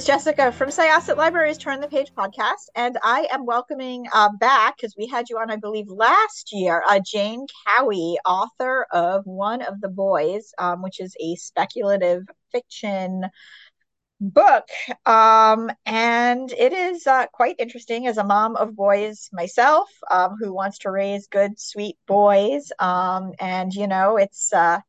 Is Jessikah from Syosset Libraries Turn the Page podcast, and I am welcoming uh, back because we had you on, I believe, last year, uh, Jayne Cowie, author of One of the Boys, um, which is a speculative fiction book, um, and it is uh, quite interesting as a mom of boys myself, um, who wants to raise good, sweet boys, um, and you know, it's uh,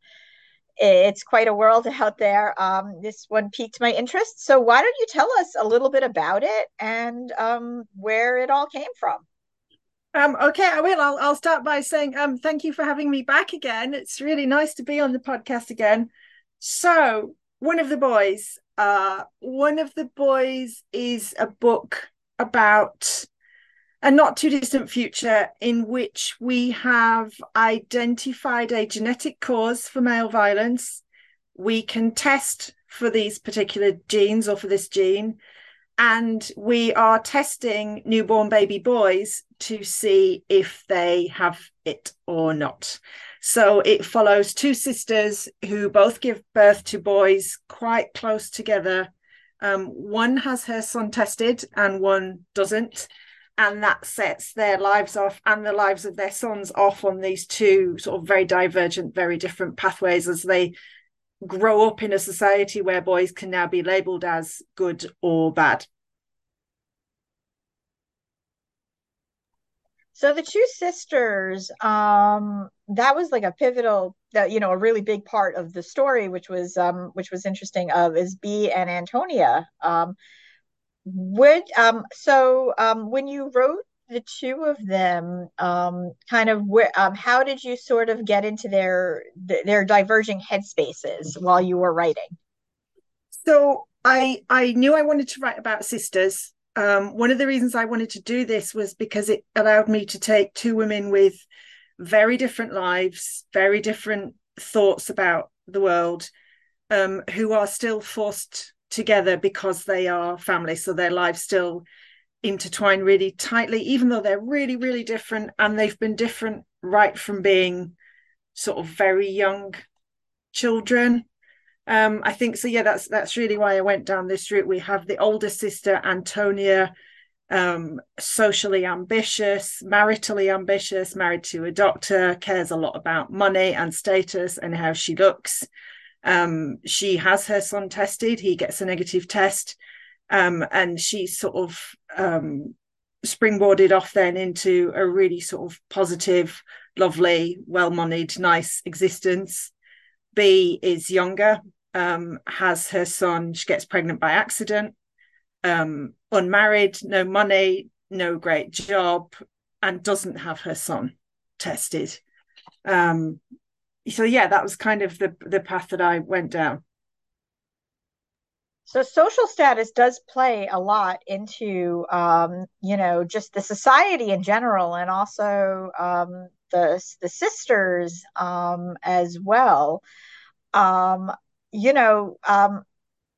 it's quite a world out there. Um, this one piqued my interest. So why don't you tell us a little bit about it and um, where it all came from? Um, okay, I will. I'll, I'll start by saying um, thank you for having me back again. It's really nice to be on the podcast again. So, one of the boys, uh, one of the boys is a book about a not too distant future in which we have identified a genetic cause for male violence. We can test for these particular genes or for this gene. And we are testing newborn baby boys to see if they have it or not. So it follows two sisters who both give birth to boys quite close together. Um, one has her son tested and one doesn't and that sets their lives off and the lives of their sons off on these two sort of very divergent very different pathways as they grow up in a society where boys can now be labeled as good or bad. So the two sisters um that was like a pivotal that you know a really big part of the story which was um which was interesting of is b and antonia. Um would um so um when you wrote the two of them um kind of where um how did you sort of get into their their diverging headspaces while you were writing? So i i knew i wanted to write about sisters. Um one of the reasons i wanted to do this was because it allowed me to take two women with very different lives very different thoughts about the world um who are still forced together because they are family. So their lives still intertwine really tightly even though they're really really different. And they've been different right from being sort of very young children. Um i think so yeah that's that's really why i went down this route. We have the older sister antonia um socially ambitious maritally ambitious married to a doctor cares a lot about money and status and how she looks um, she has her son tested, he gets a negative test, um, and she sort of um, springboarded off then into a really sort of positive, lovely, well moneyed, nice existence. B is younger, um, has her son, she gets pregnant by accident, um, unmarried, no money, no great job, and doesn't have her son tested. Um, so yeah, that was kind of the the path that I went down. So social status does play a lot into um, you know just the society in general, and also um, the the sisters um, as well. Um, you know, um,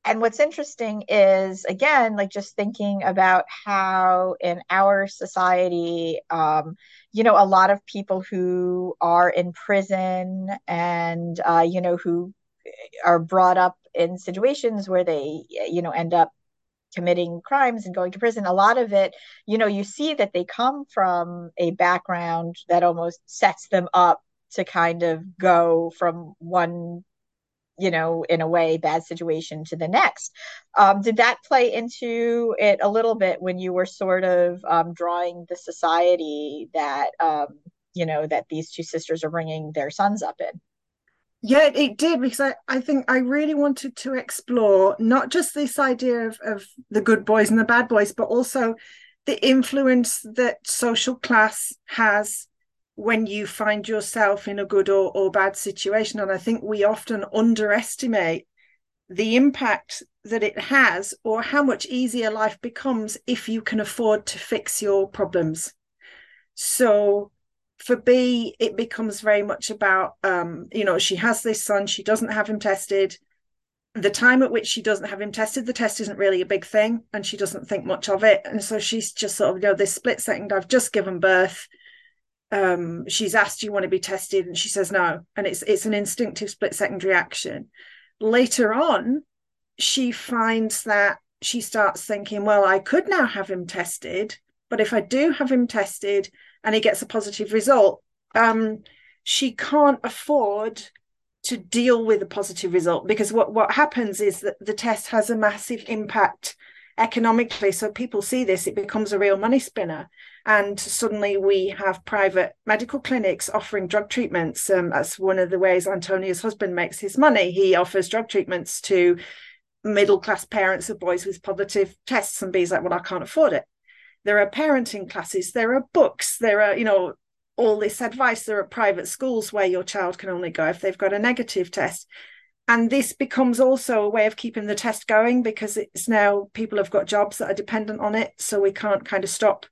and what's interesting is again like just thinking about how in our society um, you know a lot of people who are in prison and uh, you know who are brought up in situations where they you know end up committing crimes and going to prison a lot of it you know you see that they come from a background that almost sets them up to kind of go from one you know, in a way, bad situation to the next. Um, did that play into it a little bit when you were sort of um, drawing the society that, um, you know, that these two sisters are bringing their sons up in? Yeah, it did because I, I think I really wanted to explore not just this idea of, of the good boys and the bad boys, but also the influence that social class has when you find yourself in a good or, or bad situation. And I think we often underestimate the impact that it has or how much easier life becomes if you can afford to fix your problems. So, for B, it becomes very much about, um, you know, she has this son, she doesn't have him tested. The time at which she doesn't have him tested, the test isn't really a big thing, and she doesn't think much of it. And so she's just sort of, you know, this split second, I've just given birth. Um, she's asked, "Do you want to be tested?" And she says no, and it's it's an instinctive split second reaction. Later on, she finds that she starts thinking, "Well, I could now have him tested, but if I do have him tested, and he gets a positive result, um, she can't afford to deal with a positive result because what, what happens is that the test has a massive impact economically. So people see this, it becomes a real money spinner. And suddenly we have private medical clinics offering drug treatments. Um, that's one of the ways Antonia's husband makes his money. He offers drug treatments to middle class parents of boys with positive tests, and B's like, well, I can't afford it there are parenting classes there are books there are you know all this advice there are private schools where your child can only go if they've got a negative test and this becomes also a way of keeping the test going because it's now people have got jobs that are dependent on it so we can't kind of stop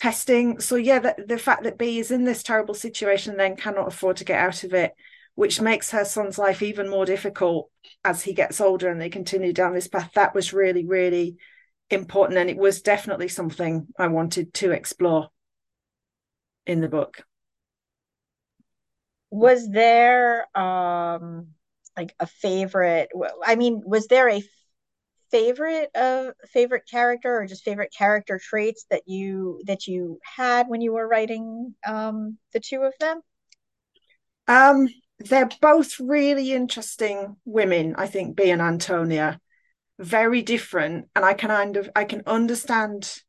testing so yeah the, the fact that b is in this terrible situation then cannot afford to get out of it which makes her son's life even more difficult as he gets older and they continue down this path that was really really important and it was definitely something I wanted to explore in the book. Was there um like a favorite I mean was there a favorite of favorite character or just favorite character traits that you that you had when you were writing um the two of them? Um they're both really interesting women, I think, B and Antonia. Very different and i can kind of i can understand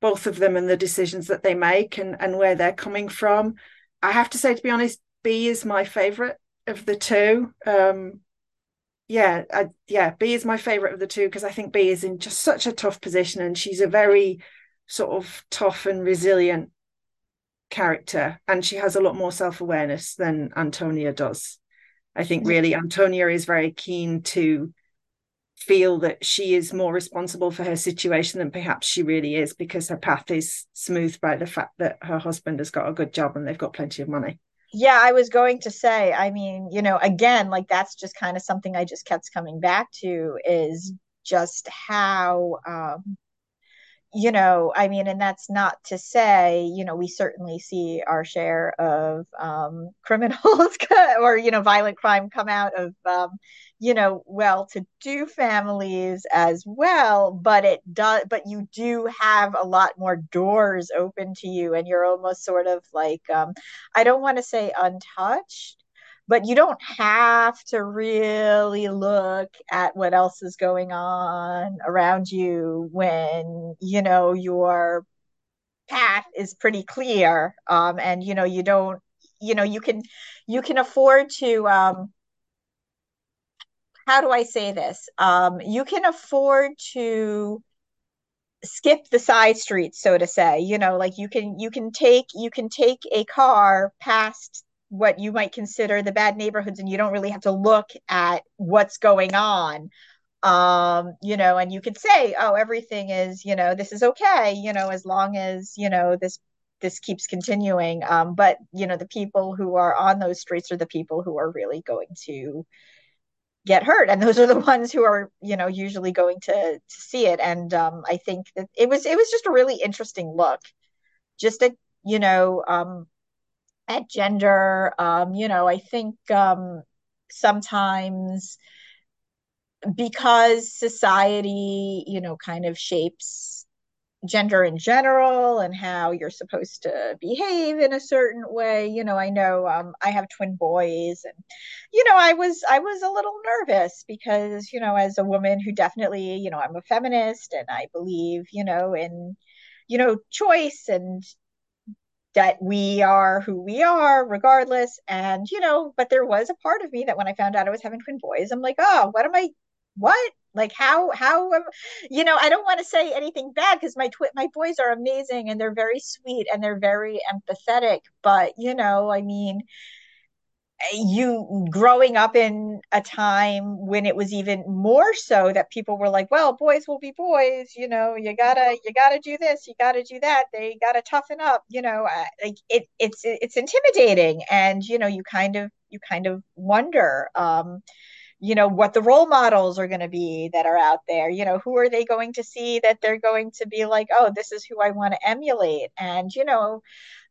both of them and the decisions that they make and and where they're coming from. I have to say to be honest b is my favorite of the two. Um yeah I, yeah b is my favorite of the two because i think b is in just such a tough position and she's a very sort of tough and resilient character and she has a lot more self-awareness than antonia does i think really antonia is very keen to feel that she is more responsible for her situation than perhaps she really is because her path is smoothed by the fact that her husband has got a good job and they've got plenty of money. Yeah, I was going to say, I mean, you know, again, like that's just kind of something I just kept coming back to is just how um you know, I mean, and that's not to say, you know, we certainly see our share of um, criminals or, you know, violent crime come out of, um, you know, well to do families as well. But it does, but you do have a lot more doors open to you, and you're almost sort of like, um, I don't want to say untouched, but you don't have to really look at what else is going on around you when you know your path is pretty clear um, and you know you don't you know you can you can afford to um, how do i say this? Um, you can afford to skip the side streets so to say you know like you can you can take you can take a car past what you might consider the bad neighborhoods and you don't really have to look at what's going on. Um you know and you could say oh everything is you know this is okay you know as long as you know this this keeps continuing. Um but you know the people who are on those streets are the people who are really going to get hurt and those are the ones who are you know usually going to to see it. And um i think that it was it was just a really interesting look. Just a you know um at gender. Um, you know, I think um, sometimes because society, you know, kind of shapes gender in general and how you're supposed to behave in a certain way you know i know um, i have twin boys and you know i was i was a little nervous because you know as a woman who definitely you know i'm a feminist and i believe you know in you know choice and that we are who we are regardless. And you know but there was a part of me that when i found out i was having twin boys i'm like oh what am i what? Like how how you know i don't want to say anything bad because my twi- my boys are amazing and they're very sweet and they're very empathetic but you know i mean you growing up in a time when it was even more so that people were like well boys will be boys you know you gotta you gotta do this you gotta do that they gotta toughen up you know like it it's it's intimidating and you know you kind of you kind of wonder um you know what the role models are going to be that are out there you know who are they going to see that they're going to be like oh this is who i want to emulate and you know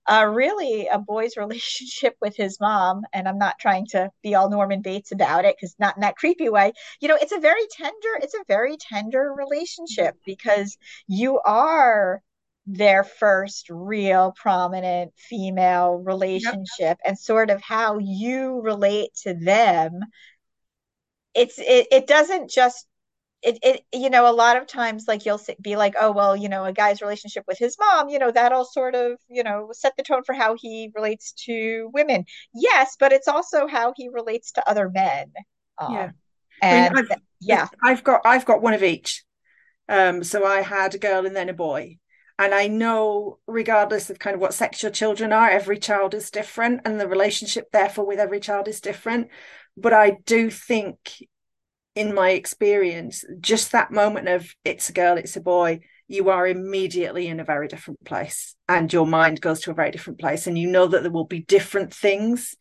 uh, really a boy's relationship with his mom, and I'm not trying to be all Norman Bates about it because not in that creepy way. You know, it's a very tender, it's a very tender relationship because you are their first real prominent female relationship yep. and sort of how you relate to them it's it, it doesn't just it, it you know a lot of times like you'll be like oh well you know a guy's relationship with his mom you know that'll sort of you know set the tone for how he relates to women. Yes but it's also how he relates to other men um, yeah. And I mean, I've, yeah. I've got i've got one of each. Um so i had a girl and then a boy. And i know regardless of kind of what sex your children are every child is different and the relationship therefore with every child is different. But i do think in my experience, just that moment of it's a girl, it's a boy, you are immediately in a very different place and your mind goes to a very different place. And you know that there will be different things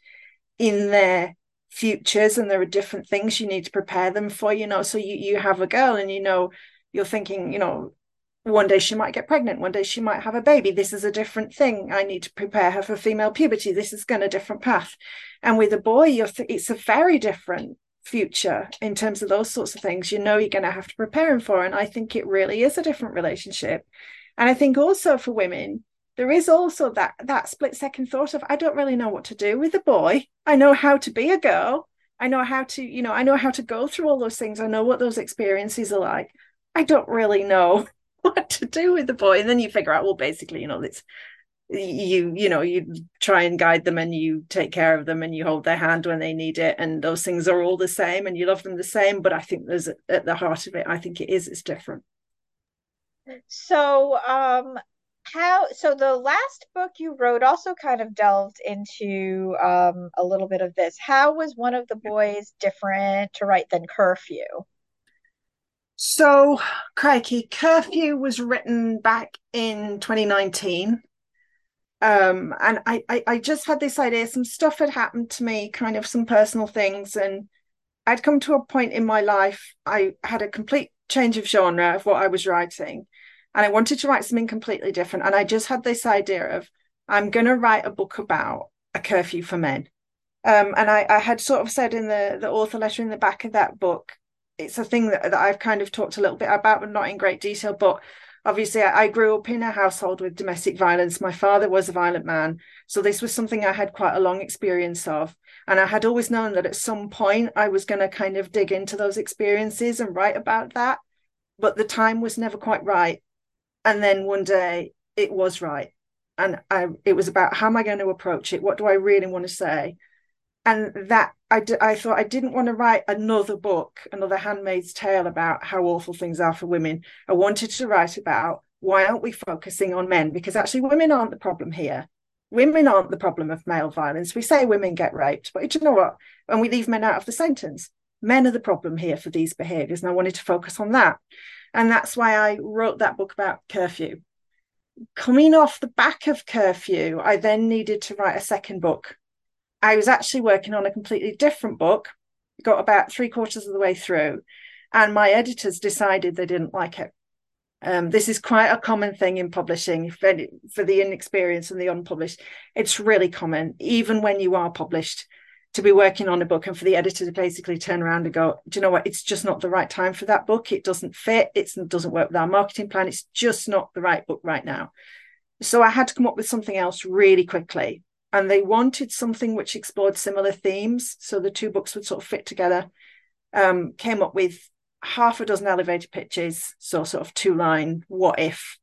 in their futures and there are different things you need to prepare them for, you know. So you, you have a girl and you know, you're thinking, you know, one day she might get pregnant one day she might have a baby this is a different thing i need to prepare her for female puberty this is going a different path and with a boy you're th- it's a very different future in terms of those sorts of things you know you're going to have to prepare him for and i think it really is a different relationship. And i think also for women there is also that that split second thought of i don't really know what to do with a boy. I know how to be a girl. I know how to you know i know how to go through all those things. I know what those experiences are like. I don't really know what to do with the boy. And then you figure out well basically you know it's you you know you try and guide them and you take care of them and you hold their hand when they need it and those things are all the same and you love them the same but i think there's at the heart of it i think it is it's different. So um how so the last book you wrote also kind of delved into um a little bit of this. How was one of the boys different to write than curfew? So crikey curfew was written back in 2019 um and I, I i just had this idea some stuff had happened to me kind of some personal things and i'd come to a point in my life i had a complete change of genre of what i was writing and i wanted to write something completely different and i just had this idea of i'm going to write a book about a curfew for men. Um, and I, I had sort of said in the the author letter in the back of that book it's a thing that, that i've kind of talked a little bit about but not in great detail but obviously I, grew up in a household with domestic violence. My father was a violent man. So this was something i had quite a long experience of. And i had always known that at some point i was going to kind of dig into those experiences and write about that. But the time was never quite right. And then one day it was right. And I, it was about how am i going to approach it? What do i really want to say and that I, d- I thought I didn't want to write another book, another Handmaid's Tale about how awful things are for women. I wanted to write about why aren't we focusing on men? Because actually, women aren't the problem here. Women aren't the problem of male violence. We say women get raped, but you know what? And we leave men out of the sentence. Men are the problem here for these behaviors. And I wanted to focus on that. And that's why I wrote that book about curfew. Coming off the back of curfew, I then needed to write a second book I was actually working on a completely different book, got about three quarters of the way through, and my editors decided they didn't like it. Um, this is quite a common thing in publishing for, for the inexperienced and the unpublished. It's really common, even when you are published, to be working on a book and for the editor to basically turn around and go, Do you know what? It's just not the right time for that book. It doesn't fit. It doesn't work with our marketing plan. It's just not the right book right now. So I had to come up with something else really quickly and they wanted something which explored similar themes so the two books would sort of fit together um, came up with half a dozen elevator pitches so sort of two line what if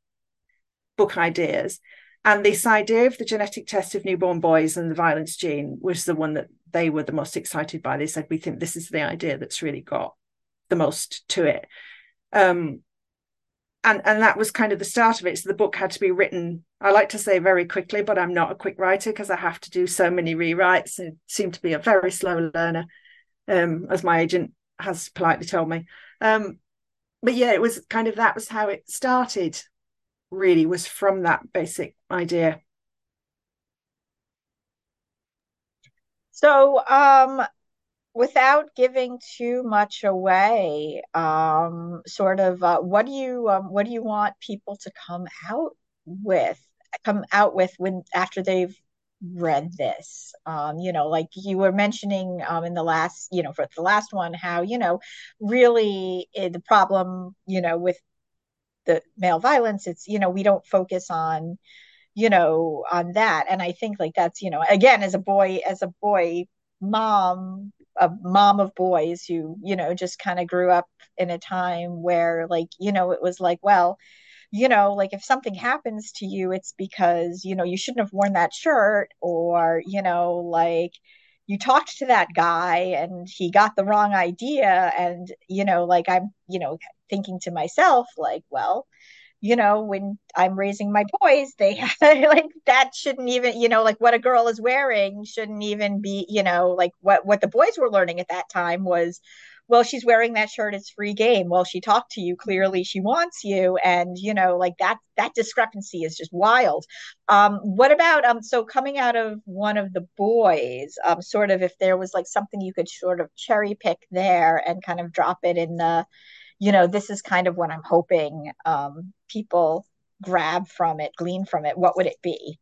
book ideas. And this idea of the genetic test of newborn boys and the violence gene was the one that they were the most excited by. They said we think this is the idea that's really got the most to it. Um, and and that was kind of the start of it. So the book had to be written. I like to say very quickly, but I'm not a quick writer because I have to do so many rewrites and seem to be a very slow learner, um, as my agent has politely told me. Um, but yeah, it was kind of that was how it started. Really, was from that basic idea. So, um, without giving too much away, um, sort of, uh, what do you um, what do you want people to come out with? Come out with when after they've read this um you know like you were mentioning um in the last you know for the last one how you know really eh, the problem you know with the male violence it's you know we don't focus on you know on that and i think like that's you know again as a boy as a boy mom a mom of boys who you know just kind of grew up in a time where like you know it was like well you know like if something happens to you it's because you know you shouldn't have worn that shirt or you know like you talked to that guy and he got the wrong idea and you know like i'm you know thinking to myself like well you know, when I'm raising my boys, they have like that shouldn't even, you know, like what a girl is wearing shouldn't even be, you know, like what what the boys were learning at that time was well she's wearing that shirt it's free game. Well she talked to you clearly she wants you. And you know like that that discrepancy is just wild. Um what about um so coming out of one of the boys um sort of if there was like something you could sort of cherry pick there and kind of drop it in the you know, this is kind of what I'm hoping um, people grab from it, glean from it. What would it be?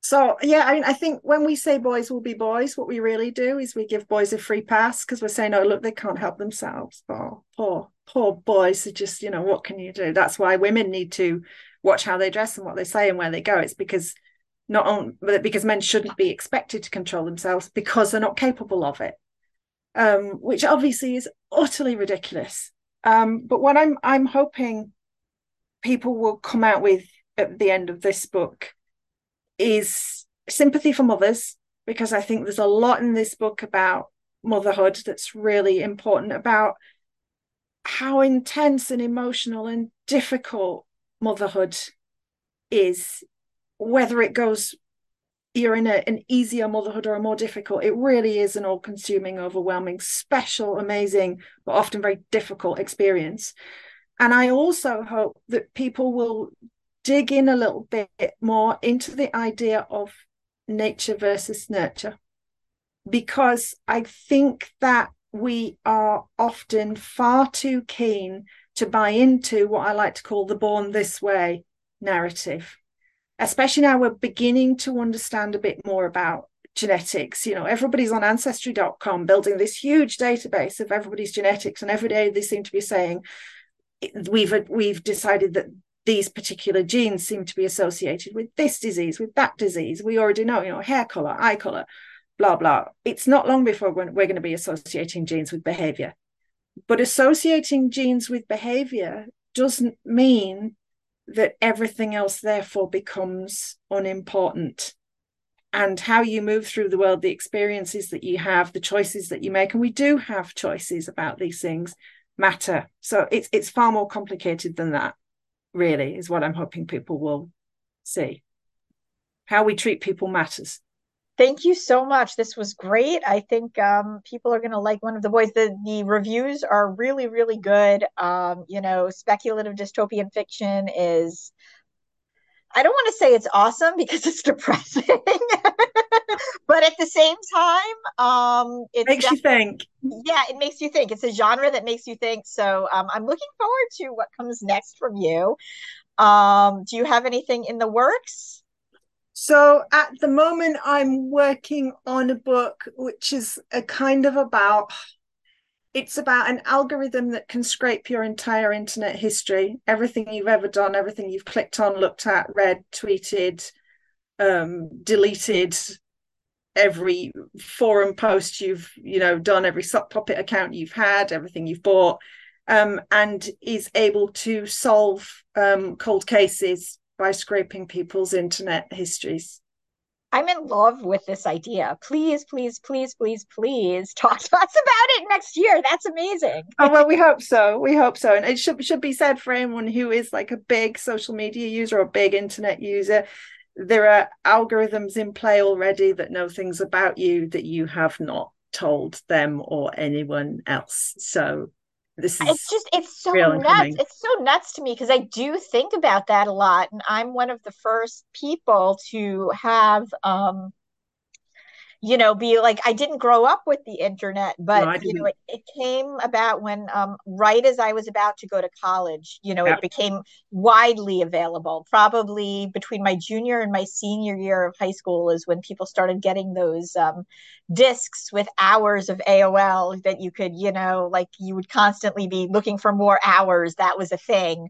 So yeah, I mean, I think when we say boys will be boys, what we really do is we give boys a free pass because we're saying, oh, look, they can't help themselves. Oh, poor, poor boys are just, you know, what can you do? That's why women need to watch how they dress and what they say and where they go. It's because not only because men shouldn't be expected to control themselves because they're not capable of it. Um, which obviously is utterly ridiculous. Um, but what I'm I'm hoping people will come out with at the end of this book is sympathy for mothers, because I think there's a lot in this book about motherhood that's really important about how intense and emotional and difficult motherhood is, whether it goes you're in a, an easier motherhood or a more difficult, it really is an all consuming, overwhelming, special, amazing, but often very difficult experience. And I also hope that people will dig in a little bit more into the idea of nature versus nurture, because I think that we are often far too keen to buy into what I like to call the born this way narrative especially now we're beginning to understand a bit more about genetics. You know, everybody's on ancestry.com building this huge database of everybody's genetics, and every day they seem to be saying we've we've decided that these particular genes seem to be associated with this disease, with that disease. We already know, you know, hair color, eye color, blah blah. It's not long before we're going to be associating genes with behavior. But associating genes with behavior doesn't mean that everything else therefore becomes unimportant. And how you move through the world the experiences that you have the choices that you make and we do have choices about these things matter. So it's it's far more complicated than that really is what i'm hoping people will see. How we treat people matters Thank you so much. This was great. I think um, people are going to like one of the boys. The the reviews are really really good. Um, you know, speculative dystopian fiction is. I don't want to say it's awesome because it's depressing, but at the same time, um, it makes you think. Yeah, it makes you think. It's a genre that makes you think. So um, I'm looking forward to what comes next from you. Um, do you have anything in the works? So at the moment, I'm working on a book which is a kind of about it's about an algorithm that can scrape your entire internet history, everything you've ever done, everything you've clicked on, looked at, read, tweeted, um, deleted, every forum post you've you know done, every sock puppet account you've had, everything you've bought, um, and is able to solve um, cold cases by scraping people's internet histories. I'm in love with this idea. Please, please, please, please, please talk to us about it next year. That's amazing. oh well, we hope so. We hope so. And it should should be said for anyone who is like a big social media user or a big internet user, there are algorithms in play already that know things about you that you have not told them or anyone else. So this is it's just it's so nuts. it's so nuts to me because i do think about that a lot and i'm one of the first people to have um you know, be like, I didn't grow up with the internet, but, no, you know, it, it, came about when, um, right as I was about to go to college, you know, yeah. it became widely available. Probably between my junior and my senior year of high school is when people started getting those um, discs with hours of AOL that you could, you know, like you would constantly be looking for more hours. That was a thing.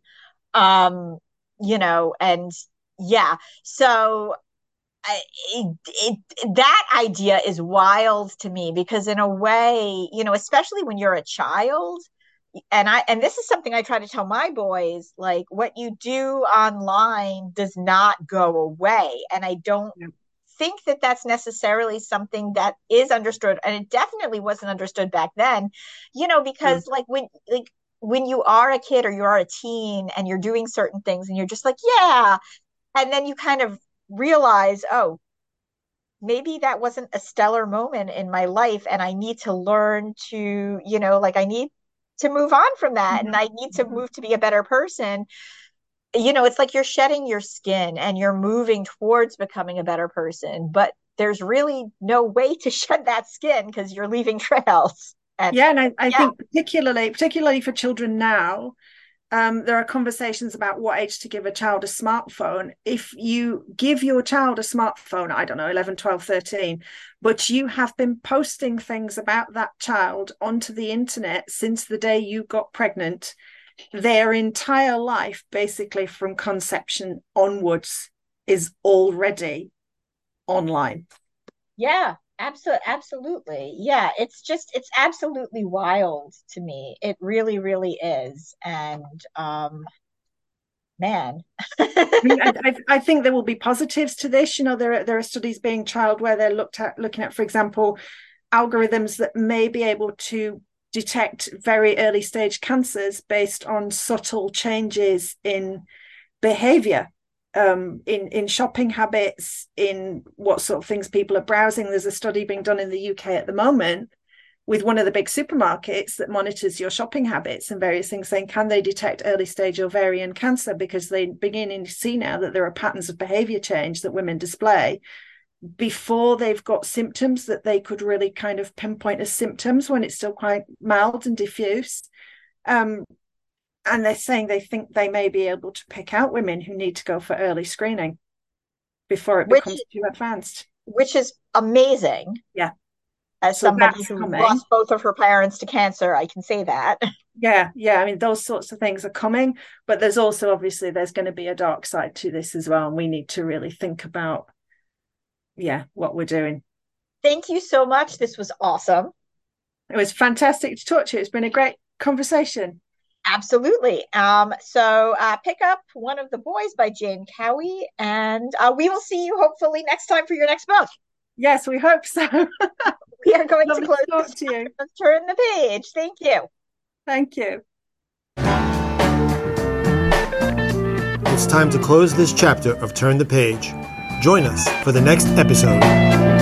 Um, you know, and yeah. So it, it, that idea is wild to me because in a way you know especially when you're a child and i and this is something i try to tell my boys like what you do online does not go away and i don't yeah. think that that's necessarily something that is understood and it definitely wasn't understood back then you know because mm. like when like when you are a kid or you are a teen and you're doing certain things and you're just like yeah and then you kind of realize, oh, maybe that wasn't a stellar moment in my life and I need to learn to, you know, like I need to move on from that mm-hmm. and I need to mm-hmm. move to be a better person. You know, it's like you're shedding your skin and you're moving towards becoming a better person, but there's really no way to shed that skin because you're leaving trails. And, yeah, and I, I yeah. think particularly particularly for children now, um, there are conversations about what age to give a child a smartphone. If you give your child a smartphone, I don't know, 11, 12, 13, but you have been posting things about that child onto the internet since the day you got pregnant, their entire life, basically from conception onwards, is already online. Yeah, absolutely absolutely. Yeah it's just it's absolutely wild to me. It really really is and um man. I, I, think there will be positives to this. You know there are, there are studies being trialed where they're looked at looking at for example algorithms that may be able to detect very early stage cancers based on subtle changes in behavior um, in in shopping habits, in what sort of things people are browsing. There's a study being done in the UK at the moment with one of the big supermarkets that monitors your shopping habits and various things, saying can they detect early stage ovarian cancer because they beginning to see now that there are patterns of behavior change that women display before they've got symptoms that they could really kind of pinpoint as symptoms when it's still quite mild and diffuse. Um, and they're saying they think they may be able to pick out women who need to go for early screening before it becomes which, too advanced. Which is amazing. Yeah. As so somebody who coming. lost both of her parents to cancer i can say that. Yeah yeah i mean those sorts of things are coming but there's also obviously there's going to be a dark side to this as well and we need to really think about yeah what we're doing. Thank you so much. This was awesome. It was fantastic to talk to you. It's been a great conversation Absolutely. Um, so uh, pick up one of the boys by Jayne Cowie, and uh, we will see you hopefully next time for your next book. Yes, we hope so. we are going to close to you. Turn the page. Thank you. Thank you. It's time to close this chapter of Turn the Page. Join us for the next episode.